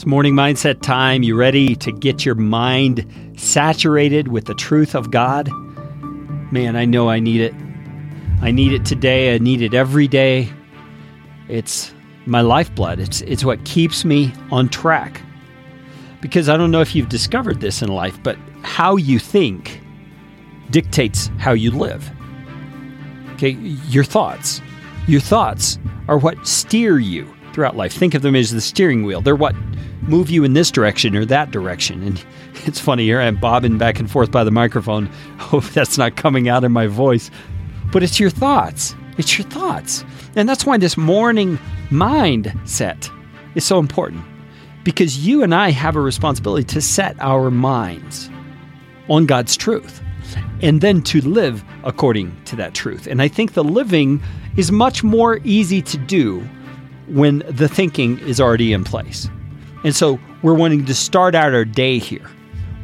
It's morning mindset time. You ready to get your mind saturated with the truth of God? Man, I know I need it. I need it today. I need it every day. It's my lifeblood. It's it's what keeps me on track. Because I don't know if you've discovered this in life, but how you think dictates how you live. Okay, your thoughts. Your thoughts are what steer you throughout life. Think of them as the steering wheel. They're what move you in this direction or that direction. And it's funny here I'm bobbing back and forth by the microphone. Hope that's not coming out in my voice. But it's your thoughts. It's your thoughts. And that's why this morning mindset is so important. Because you and I have a responsibility to set our minds on God's truth and then to live according to that truth. And I think the living is much more easy to do when the thinking is already in place. And so we're wanting to start out our day here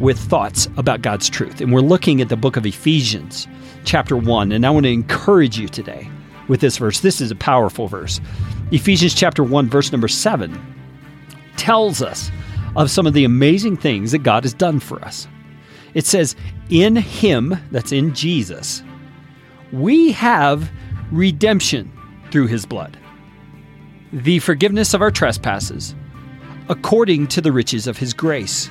with thoughts about God's truth. And we're looking at the book of Ephesians, chapter 1. And I want to encourage you today with this verse. This is a powerful verse. Ephesians chapter 1, verse number 7 tells us of some of the amazing things that God has done for us. It says, In Him, that's in Jesus, we have redemption through His blood, the forgiveness of our trespasses according to the riches of his grace,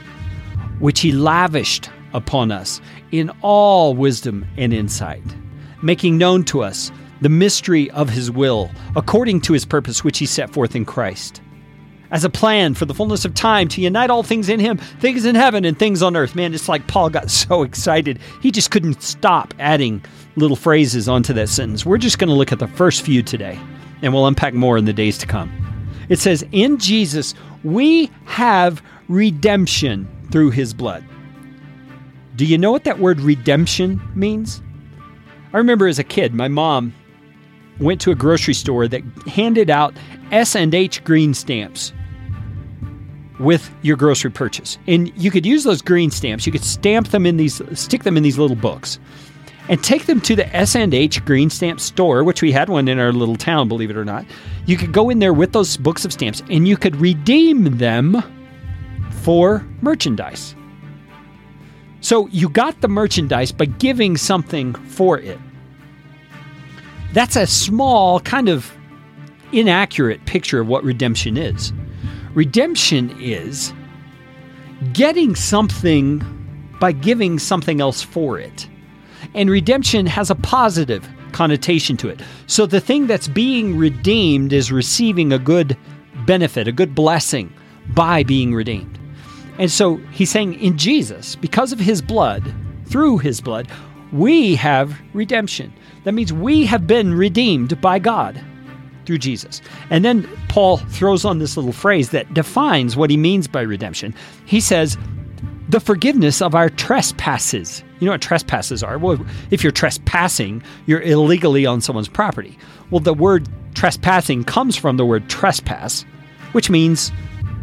which he lavished upon us in all wisdom and insight, making known to us the mystery of his will, according to his purpose which he set forth in Christ. As a plan for the fullness of time to unite all things in him, things in heaven and things on earth. Man, it's like Paul got so excited, he just couldn't stop adding little phrases onto that sentence. We're just going to look at the first few today, and we'll unpack more in the days to come. It says, In Jesus, we have redemption through his blood. Do you know what that word redemption means? I remember as a kid, my mom went to a grocery store that handed out S&H green stamps with your grocery purchase. And you could use those green stamps, you could stamp them in these stick them in these little books and take them to the S&H Green Stamp store, which we had one in our little town, believe it or not. You could go in there with those books of stamps and you could redeem them for merchandise. So you got the merchandise by giving something for it. That's a small, kind of inaccurate picture of what redemption is. Redemption is getting something by giving something else for it. And redemption has a positive connotation to it. So the thing that's being redeemed is receiving a good benefit, a good blessing by being redeemed. And so he's saying in Jesus, because of his blood, through his blood, we have redemption. That means we have been redeemed by God through Jesus. And then Paul throws on this little phrase that defines what he means by redemption. He says, the forgiveness of our trespasses. You know what trespasses are? Well, if you're trespassing, you're illegally on someone's property. Well, the word trespassing comes from the word trespass, which means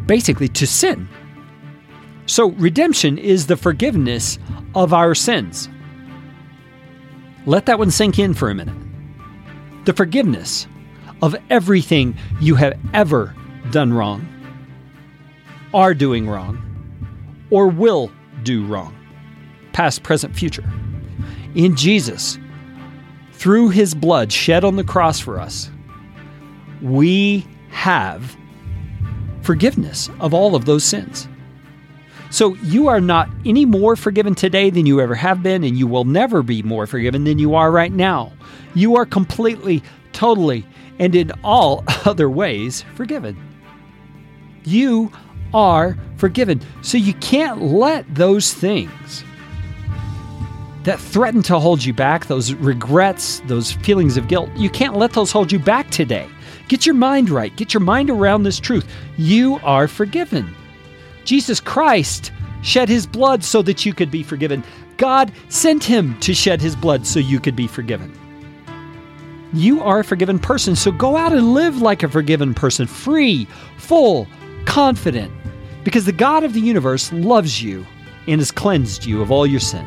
basically to sin. So, redemption is the forgiveness of our sins. Let that one sink in for a minute. The forgiveness of everything you have ever done wrong, are doing wrong, or will do wrong, past, present, future. In Jesus, through his blood shed on the cross for us, we have forgiveness of all of those sins. So you are not any more forgiven today than you ever have been, and you will never be more forgiven than you are right now. You are completely, totally, and in all other ways forgiven. You are forgiven. So you can't let those things that threaten to hold you back, those regrets, those feelings of guilt, you can't let those hold you back today. Get your mind right. Get your mind around this truth. You are forgiven. Jesus Christ shed his blood so that you could be forgiven. God sent him to shed his blood so you could be forgiven. You are a forgiven person, so go out and live like a forgiven person, free, full, confident, because the God of the universe loves you and has cleansed you of all your sin.